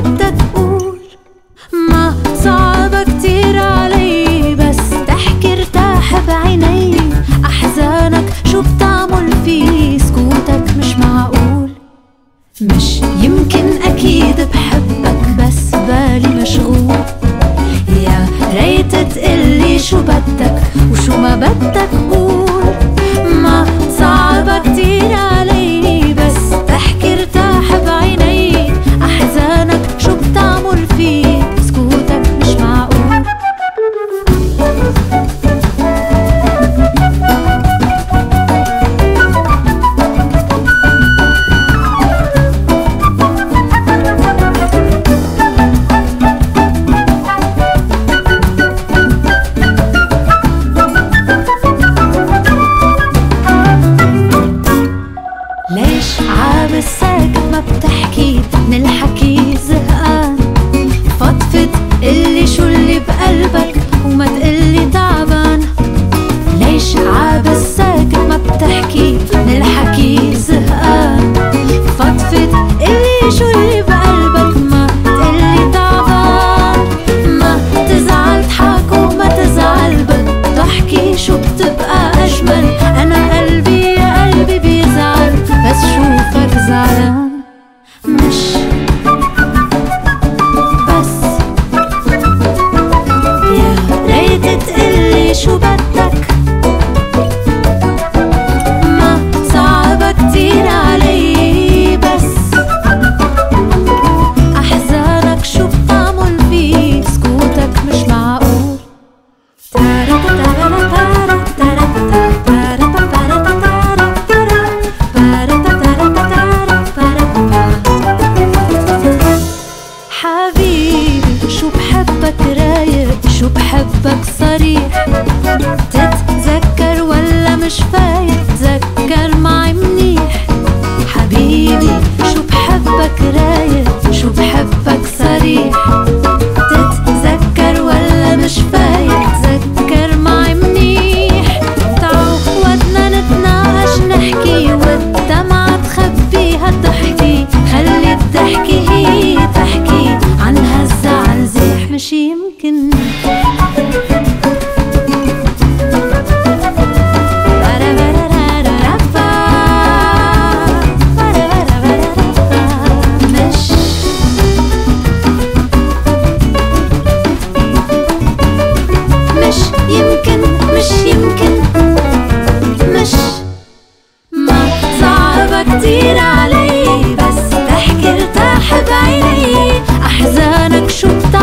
بدك تقول ما صعب كتير علي بس تحكي ارتاح بعيني. أحزانك شو بتعمل فيه سكوتك مش معقول. مش يمكن أكيد بحبك بس بالي مشغول. يا ريت تقلي شو بدك وشو ما بدك ليش عابس ساكت ما بتحكي من الحكي زهقان. فضفض اللي شو اللي بقلبك desfeito. كتير علي بس تحكي ارتاح بعيني. أحزانك شو بتعمل